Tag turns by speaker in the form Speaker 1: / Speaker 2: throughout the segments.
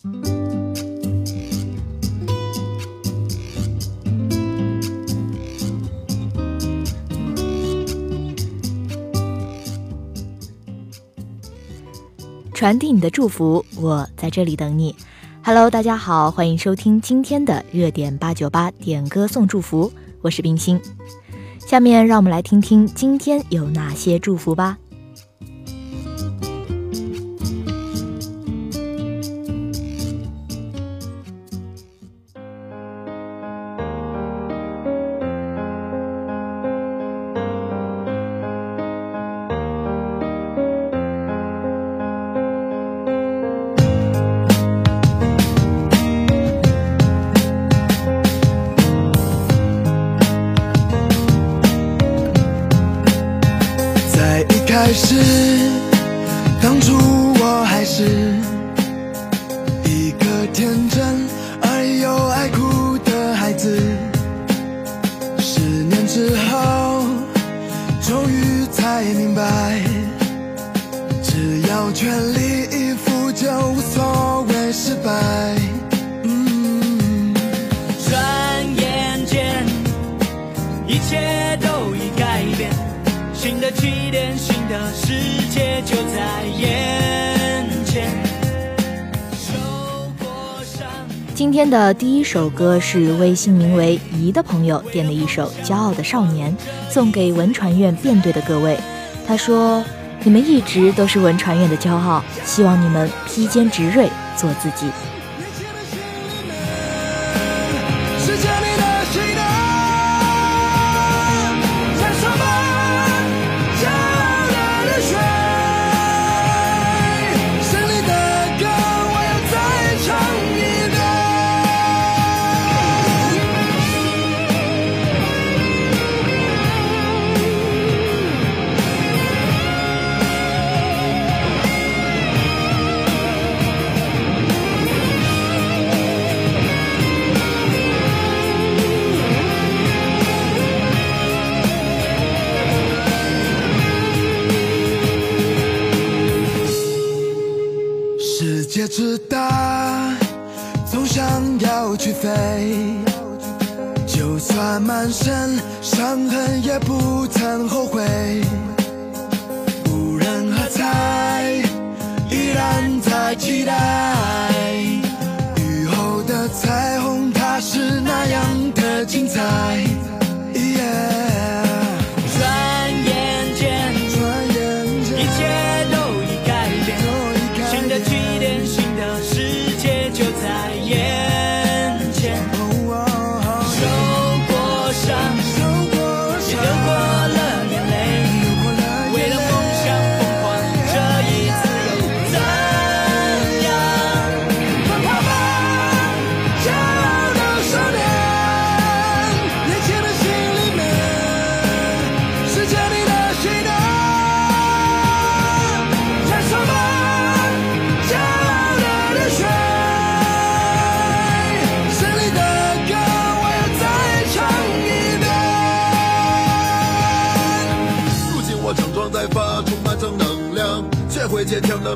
Speaker 1: 传递你的祝福，我在这里等你。Hello，大家好，欢迎收听今天的热点八九八点歌送祝福，我是冰心。下面让我们来听听今天有哪些祝福吧。
Speaker 2: 还是天的
Speaker 1: 第一首歌是微信名为“怡”的朋友点的一首《骄傲的少年》，送给文传院辩队的各位。他说：“你们一直都是文传院的骄傲，希望你们披坚执锐，做自己。”
Speaker 2: 世界之大，总想要去飞，就算满身伤痕，也不曾后悔。无人喝彩，依然在期待。雨后的彩虹，它是那样的精彩。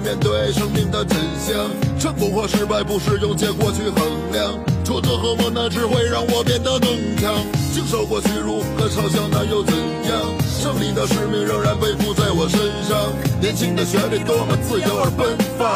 Speaker 3: 面对生命的真相，成功和失败不是用结果去衡量，挫折和磨难只会让我变得更强。经受过屈辱和嘲笑，那又怎样？胜利的使命仍然背负在我身上。年轻的旋律多么自由而奔放，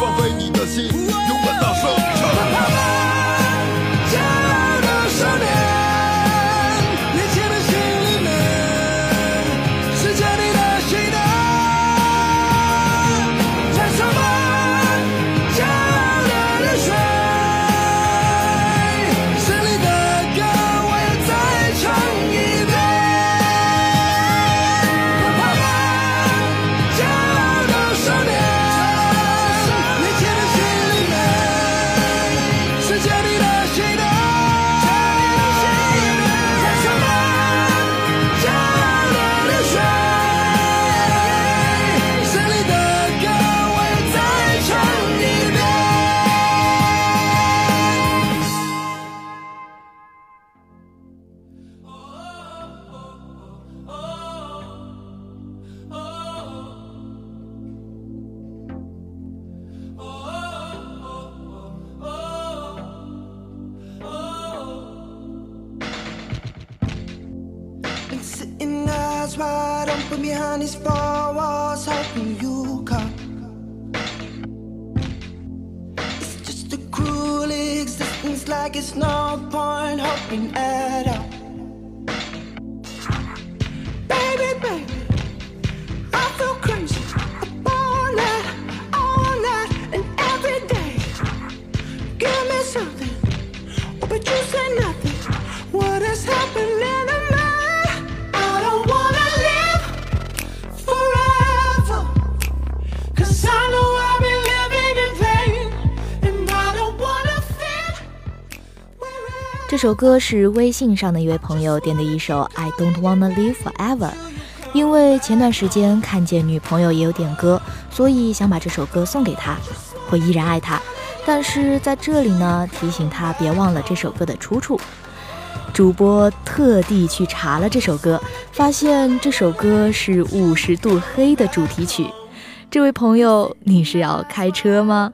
Speaker 3: 放飞你的心，勇敢大声唱。
Speaker 2: man put me behind his four walls, hoping you come. It's just a cruel existence, like it's no point hoping at all.
Speaker 1: 这首歌是微信上的一位朋友点的一首《I Don't Wanna Live Forever》，因为前段时间看见女朋友也有点歌，所以想把这首歌送给她。我依然爱她，但是在这里呢，提醒她别忘了这首歌的出处。主播特地去查了这首歌，发现这首歌是《五十度黑》的主题曲。这位朋友，你是要开车吗？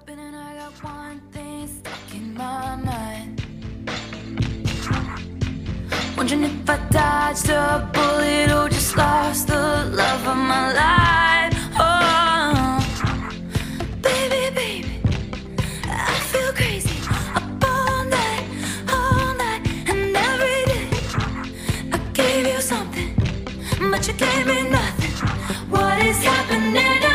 Speaker 4: you gave me nothing. What is happening?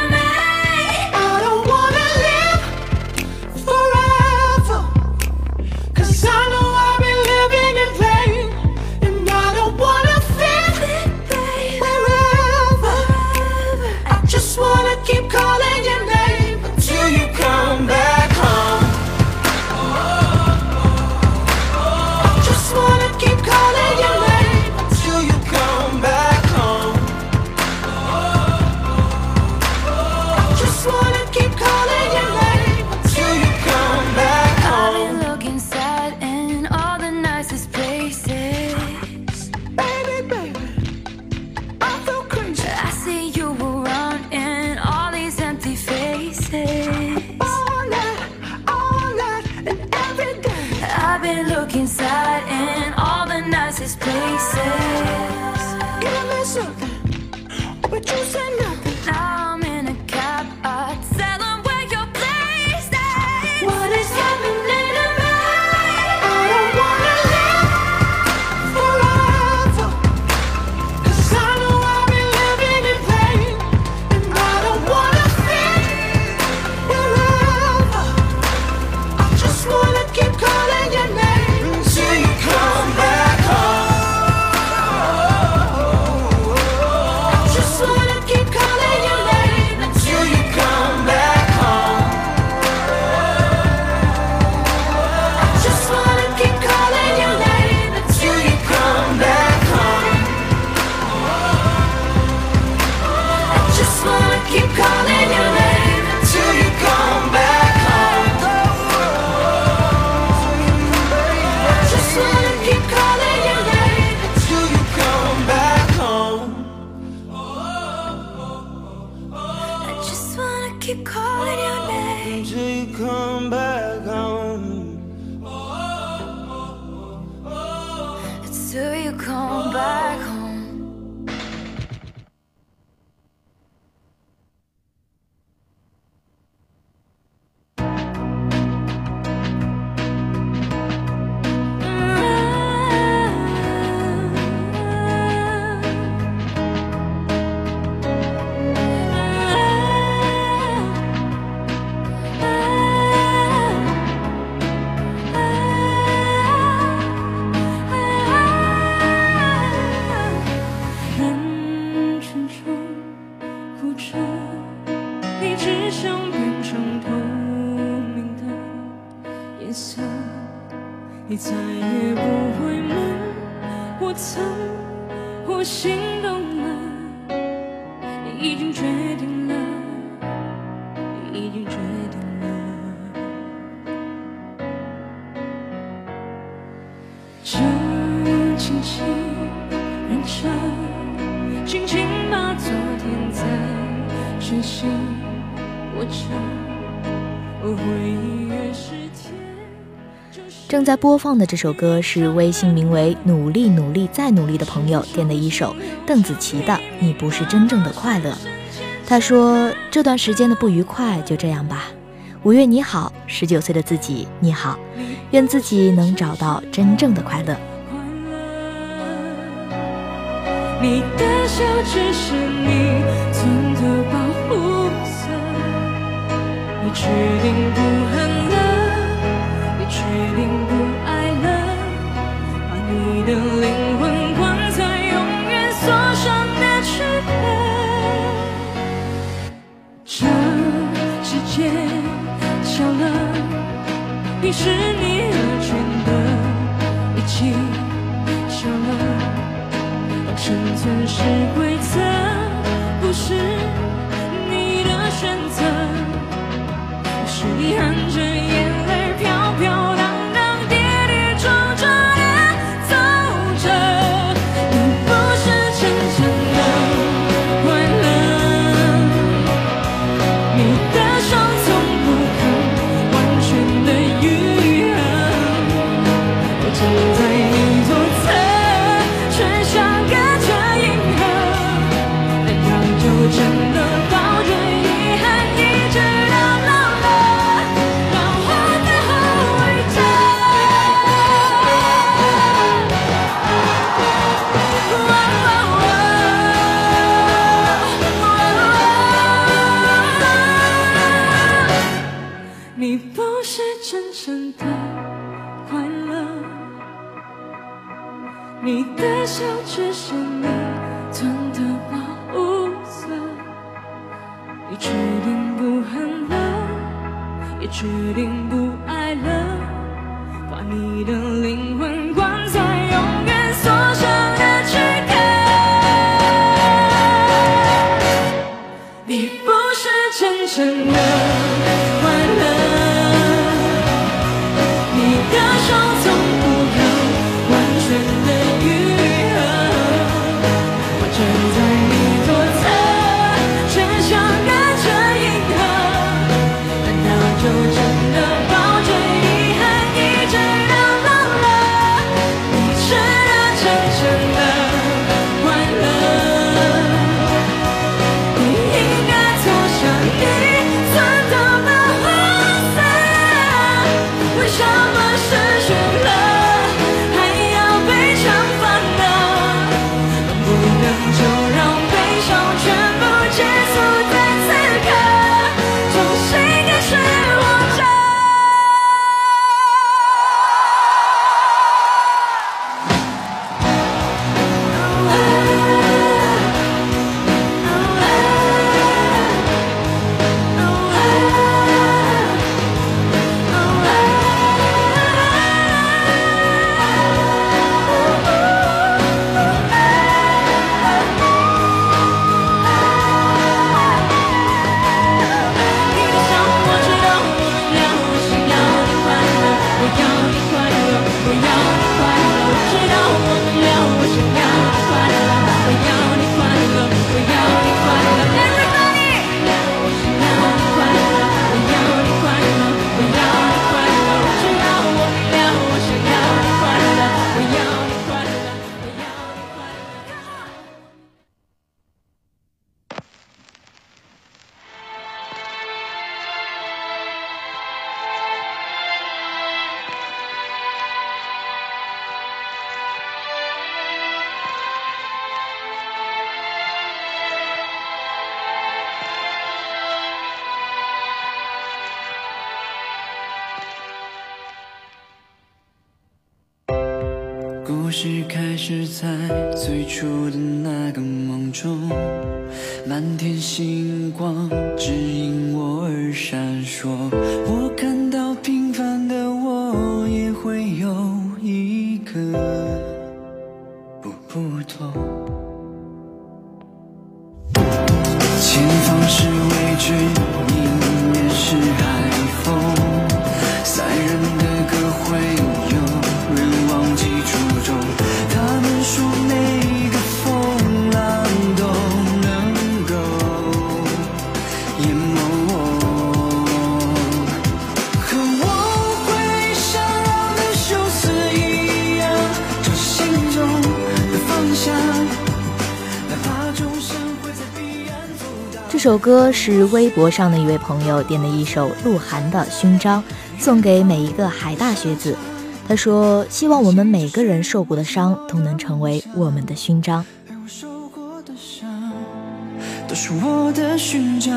Speaker 5: 我却回忆越是甜。
Speaker 1: 正在播放的这首歌是微信名为“努力努力再努力”的朋友点的一首邓紫棋的《你不是真正的快乐》。他说：“这段时间的不愉快就这样吧。”五月你好，十九岁的自己你好，愿自己能找到真正的快乐。
Speaker 5: 你的笑只是你的。你决定不恨了也决定不爱了把你的灵魂关在永远锁上的躯壳这世界笑了你是你是开始
Speaker 6: 在最初的那个梦中，满天星光只这
Speaker 1: 首歌是微博上的一位朋友点的一首鹿晗的《勋章》，送给每一个海大学子。他说：“希望我们每个人受过的伤都能成为我们的勋章。”
Speaker 6: 是我的勋章。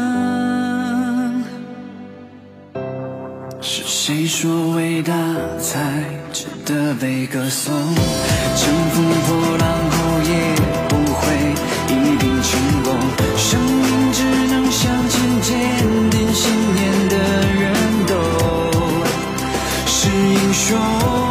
Speaker 6: 是谁说伟大才值得被歌颂？乘风破浪后也不会一定成功。生命只能向前，坚定信念的人都是英雄。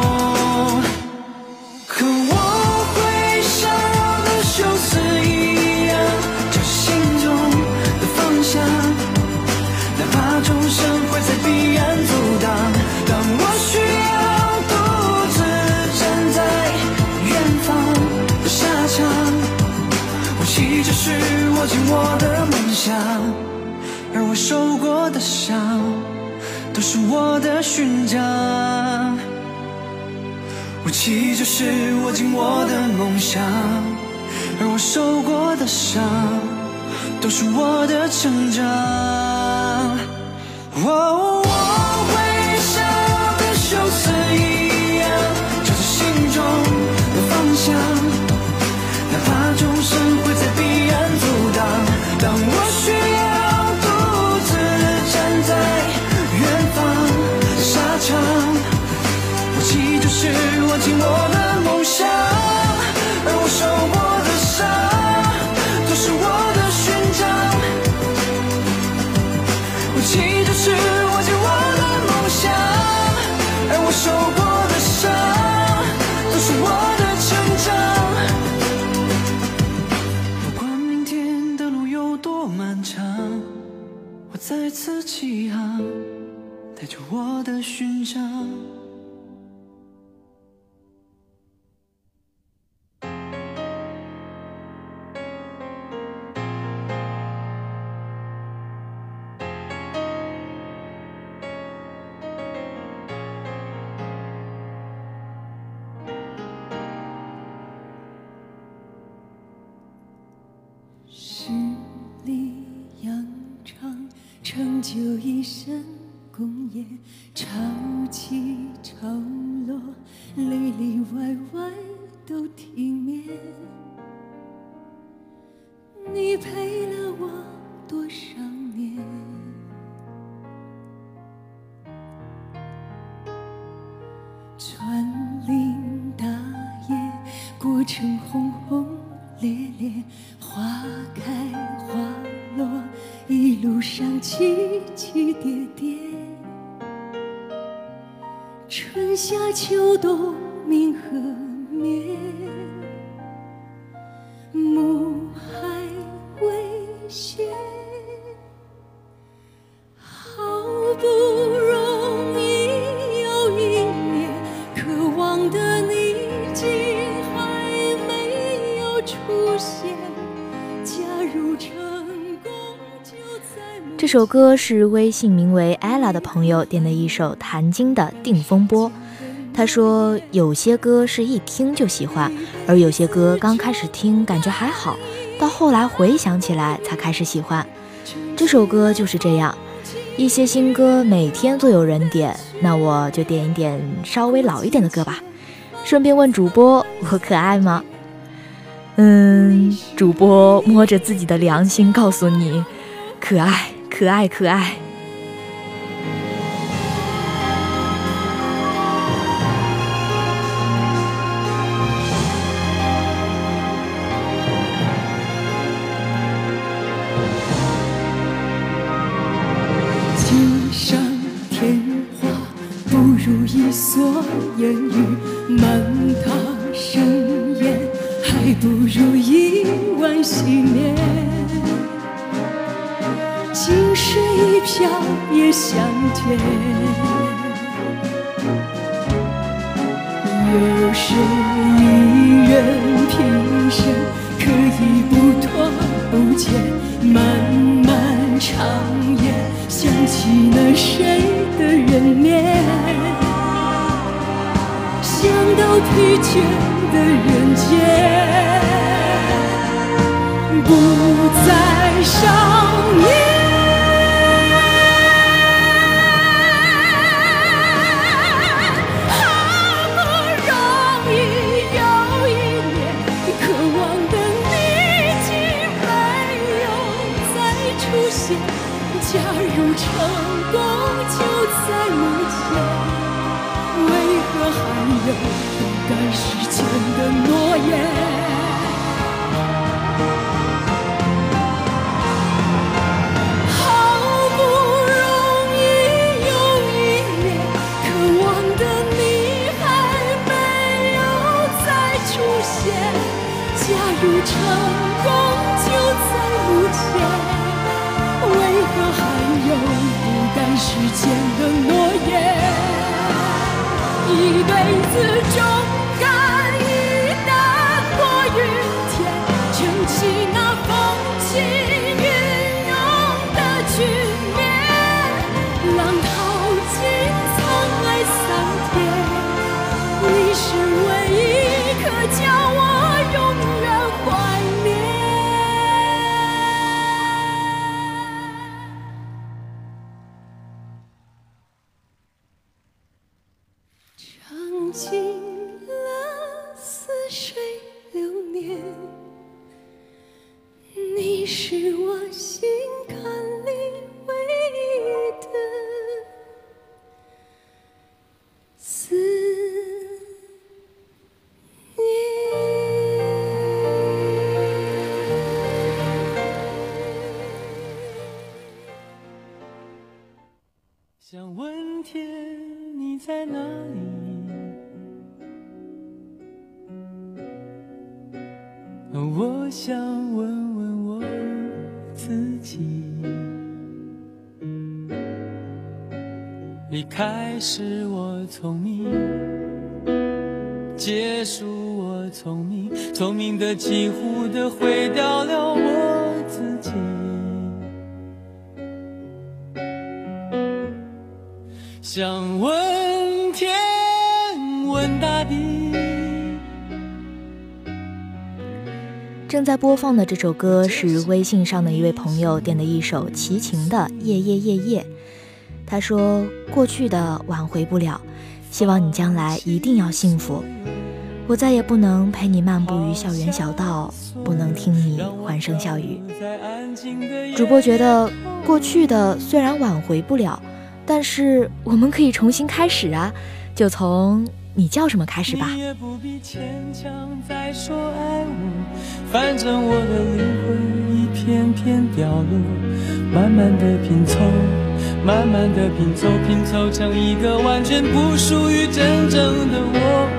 Speaker 6: 而我受过的伤，都是我的勋章。武器就是握紧我的梦想，而我受过的伤，都是我的成长。哦，
Speaker 5: 深宫夜，春夏秋冬，明和灭，
Speaker 1: 这首歌是微信名为 ella 的朋友点的一首谭晶的《定风波》。他说，有些歌是一听就喜欢，而有些歌刚开始听感觉还好，到后来回想起来才开始喜欢。这首歌就是这样，一些新歌每天都有人点，那我就点一点稍微老一点的歌吧。顺便问主播，我可爱吗？嗯，主播摸着自己的良心告诉你，可爱，可爱，可爱。
Speaker 5: 疲倦的人间，不再少年。好不容易又一年，渴望的你竟没有再出现。假如成功就在目前，为何还有不敢实现的诺言？好不容易有一年，渴望的你还没有再出现。假如成功就在目前，为何还有不敢时间的诺言？一辈子忠的
Speaker 7: 几乎的毁掉了我自己。想问天，问大地。
Speaker 1: 正在播放的这首歌是微信上的一位朋友点的一首齐秦的《夜夜夜夜》。他说：“过去的挽回不了，希望你将来一定要幸福。我再也不能陪你漫步于校园小道，不能听你欢声笑语。”主播觉得，过去的虽然挽回不了，但是我们可以重新开始啊！就从你叫什么开始吧。
Speaker 7: 你也不必牵强再说爱我，反正我的灵魂一片片掉落，慢慢的拼凑，慢慢的拼凑，拼凑成一个完全不属于真正的我。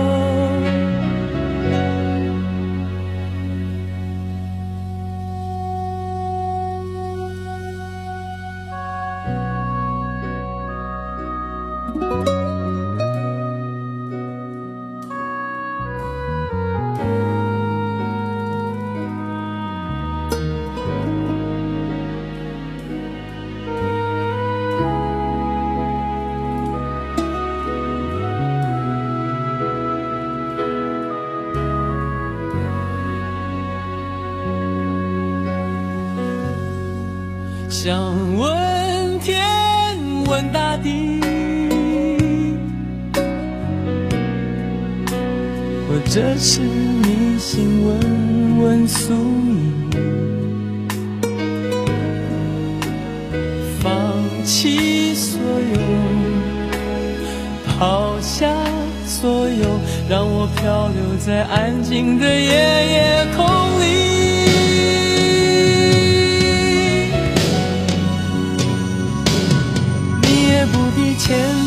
Speaker 7: 想问天，问大地，或者是迷信问问宿命，放弃所有，抛下所有，让我漂流在安静的夜夜空里。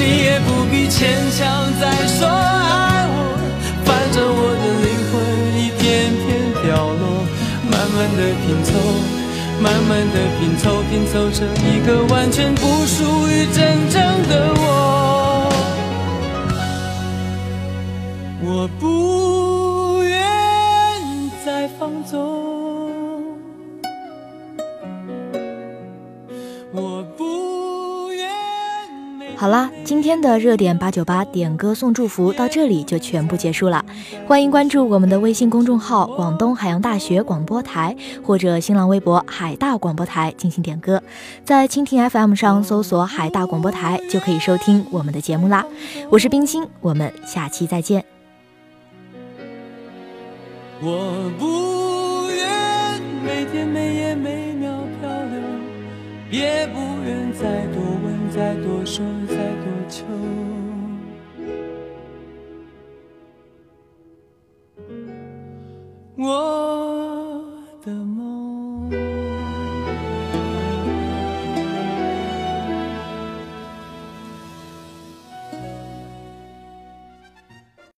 Speaker 7: 你也不必牵强再说爱我，反正我的灵魂一片片掉落，慢慢的拼凑，慢慢的拼凑，拼凑成一个完全不属于真正的我。我不愿再放纵，
Speaker 1: 好啦，今天的热点八九八点歌送祝福到这里就全部结束了。欢迎关注我们的微信公众号“广东海洋大学广播台”或者新浪微博“海大广播台”进行点歌。在蜻蜓 FM 上搜索“海大广播台”就可以收听我们的节目啦。我是冰心，我们下期再见。
Speaker 7: 我不愿每天每夜每秒漂流，也不愿再多、再多说、再多求。我